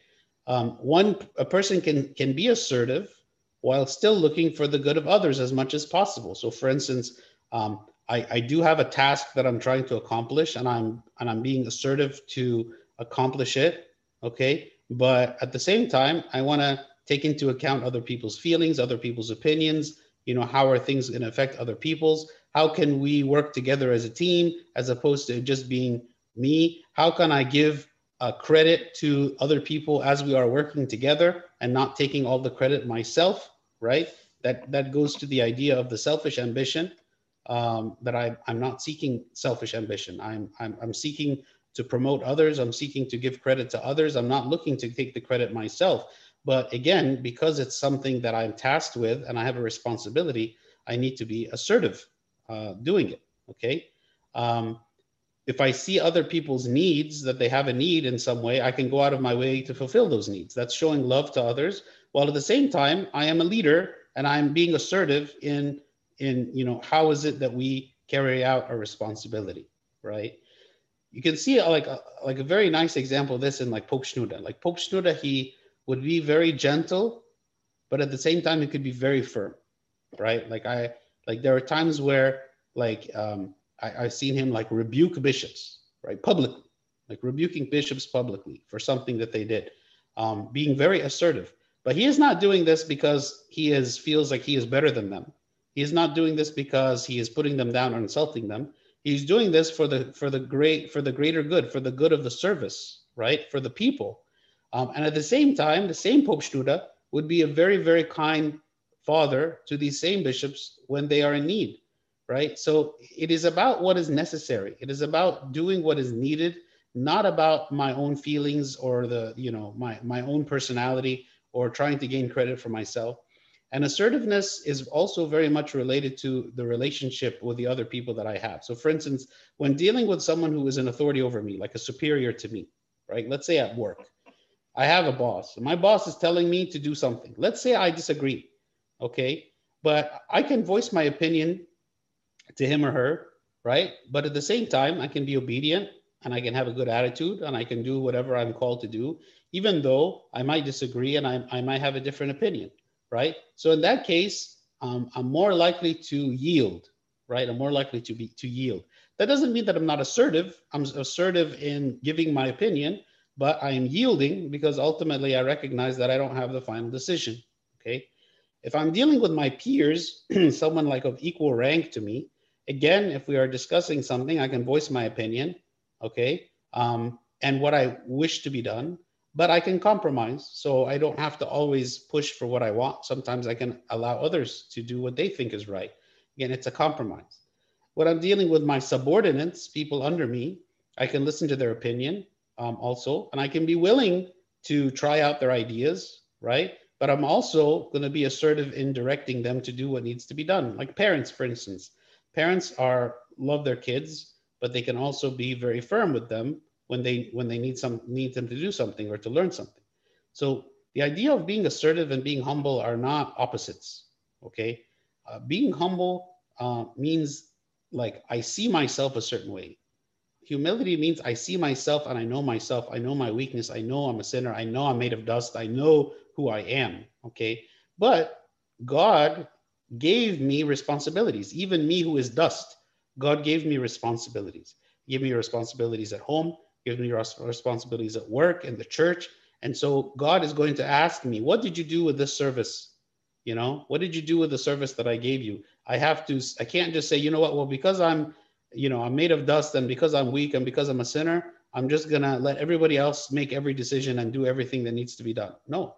Um, one a person can can be assertive while still looking for the good of others as much as possible. So for instance, um, I, I do have a task that I'm trying to accomplish and I'm and I'm being assertive to accomplish it. Okay. But at the same time, I want to take into account other people's feelings, other people's opinions. You know, how are things going to affect other people's? How can we work together as a team as opposed to just being me? How can I give uh, credit to other people as we are working together and not taking all the credit myself? Right. That that goes to the idea of the selfish ambition um, that I, I'm not seeking selfish ambition. I'm, I'm, I'm seeking to promote others. I'm seeking to give credit to others. I'm not looking to take the credit myself. But again, because it's something that I'm tasked with and I have a responsibility, I need to be assertive uh, doing it. Okay. Um, if I see other people's needs that they have a need in some way, I can go out of my way to fulfill those needs. That's showing love to others. While at the same time, I am a leader and I'm being assertive in in you know how is it that we carry out our responsibility right you can see like a, like a very nice example of this in like Pope Shenouda. Like Pope Shenouda, he would be very gentle, but at the same time he could be very firm, right? Like I like there are times where like um, I, I've seen him like rebuke bishops, right, publicly, like rebuking bishops publicly for something that they did, um, being very assertive. But he is not doing this because he is feels like he is better than them. He is not doing this because he is putting them down or insulting them. He's doing this for the for the great for the greater good, for the good of the service, right? For the people. Um, and at the same time, the same Pope Shenouda would be a very, very kind father to these same bishops when they are in need, right? So it is about what is necessary. It is about doing what is needed, not about my own feelings or the, you know, my my own personality or trying to gain credit for myself. And assertiveness is also very much related to the relationship with the other people that I have. So, for instance, when dealing with someone who is an authority over me, like a superior to me, right? Let's say at work, I have a boss. My boss is telling me to do something. Let's say I disagree, okay? But I can voice my opinion to him or her, right? But at the same time, I can be obedient and I can have a good attitude and I can do whatever I'm called to do, even though I might disagree and I, I might have a different opinion right? So in that case, um, I'm more likely to yield, right? I'm more likely to be to yield. That doesn't mean that I'm not assertive. I'm assertive in giving my opinion, but I am yielding because ultimately I recognize that I don't have the final decision. Okay. If I'm dealing with my peers, someone like of equal rank to me, again, if we are discussing something, I can voice my opinion. Okay. Um, and what I wish to be done but I can compromise. So I don't have to always push for what I want. Sometimes I can allow others to do what they think is right. Again, it's a compromise. When I'm dealing with my subordinates, people under me, I can listen to their opinion um, also, and I can be willing to try out their ideas, right? But I'm also going to be assertive in directing them to do what needs to be done. Like parents, for instance, parents are love their kids, but they can also be very firm with them when they when they need some need them to do something or to learn something. So the idea of being assertive and being humble are not opposites. Okay, uh, being humble uh, means like I see myself a certain way. Humility means I see myself and I know myself. I know my weakness. I know I'm a sinner. I know I'm made of dust. I know who I am. Okay, but God gave me responsibilities. Even me who is dust, God gave me responsibilities. Give me responsibilities at home give me responsibilities at work and the church. And so God is going to ask me, what did you do with this service? You know, what did you do with the service that I gave you? I have to, I can't just say, you know what, well, because I'm, you know, I'm made of dust and because I'm weak and because I'm a sinner, I'm just going to let everybody else make every decision and do everything that needs to be done. No.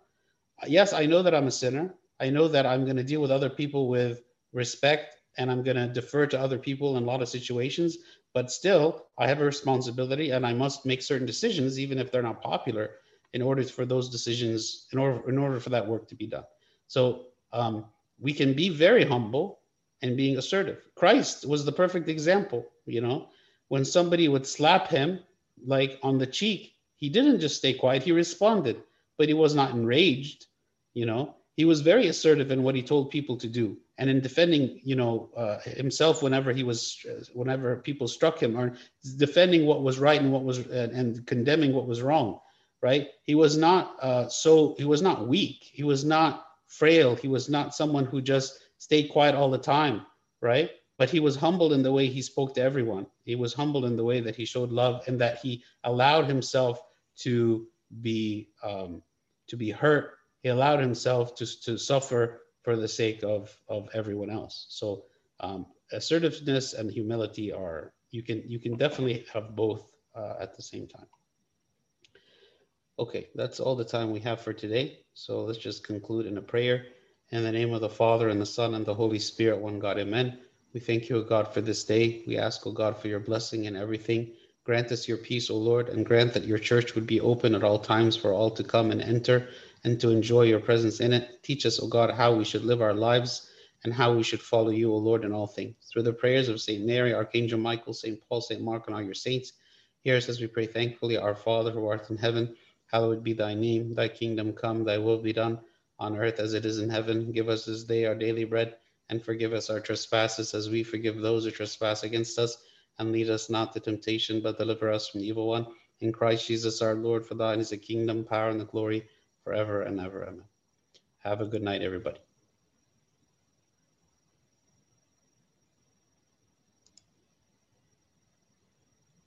Yes, I know that I'm a sinner. I know that I'm going to deal with other people with respect and I'm going to defer to other people in a lot of situations but still i have a responsibility and i must make certain decisions even if they're not popular in order for those decisions in order in order for that work to be done. So um, we can be very humble and being assertive. Christ was the perfect example you know? When somebody would slap him like on the cheek he didn't just stay quiet, he responded, but he was not enraged, you know. He was very assertive in what he told people to do and in defending, you know, uh, himself whenever he was, whenever people struck him, or defending what was right and what was, and, and condemning what was wrong, right? He was not uh, so, he was not weak, he was not frail, he was not someone who just stayed quiet all the time, right? But he was humble in the way he spoke to everyone. He was humble in the way that he showed love and that he allowed himself to be um, to be hurt. He allowed himself to, to suffer for the sake of, of everyone else. So um, assertiveness and humility are you can you can definitely have both uh, at the same time. Okay, that's all the time we have for today. So let's just conclude in a prayer. In the name of the Father and the Son and the Holy Spirit, one God, Amen. We thank you, O God, for this day. We ask, O God, for your blessing in everything. Grant us your peace, O Lord, and grant that your church would be open at all times for all to come and enter and to enjoy your presence in it. Teach us, O God, how we should live our lives and how we should follow you, O Lord, in all things. Through the prayers of St. Mary, Archangel Michael, St. Paul, St. Mark, and all your saints, hear us as we pray thankfully. Our Father who art in heaven, hallowed be thy name. Thy kingdom come, thy will be done on earth as it is in heaven. Give us this day our daily bread and forgive us our trespasses as we forgive those who trespass against us. And lead us not to temptation, but deliver us from the evil one. In Christ Jesus our Lord, for thine is the kingdom, power, and the glory forever and ever. Amen. Have a good night, everybody.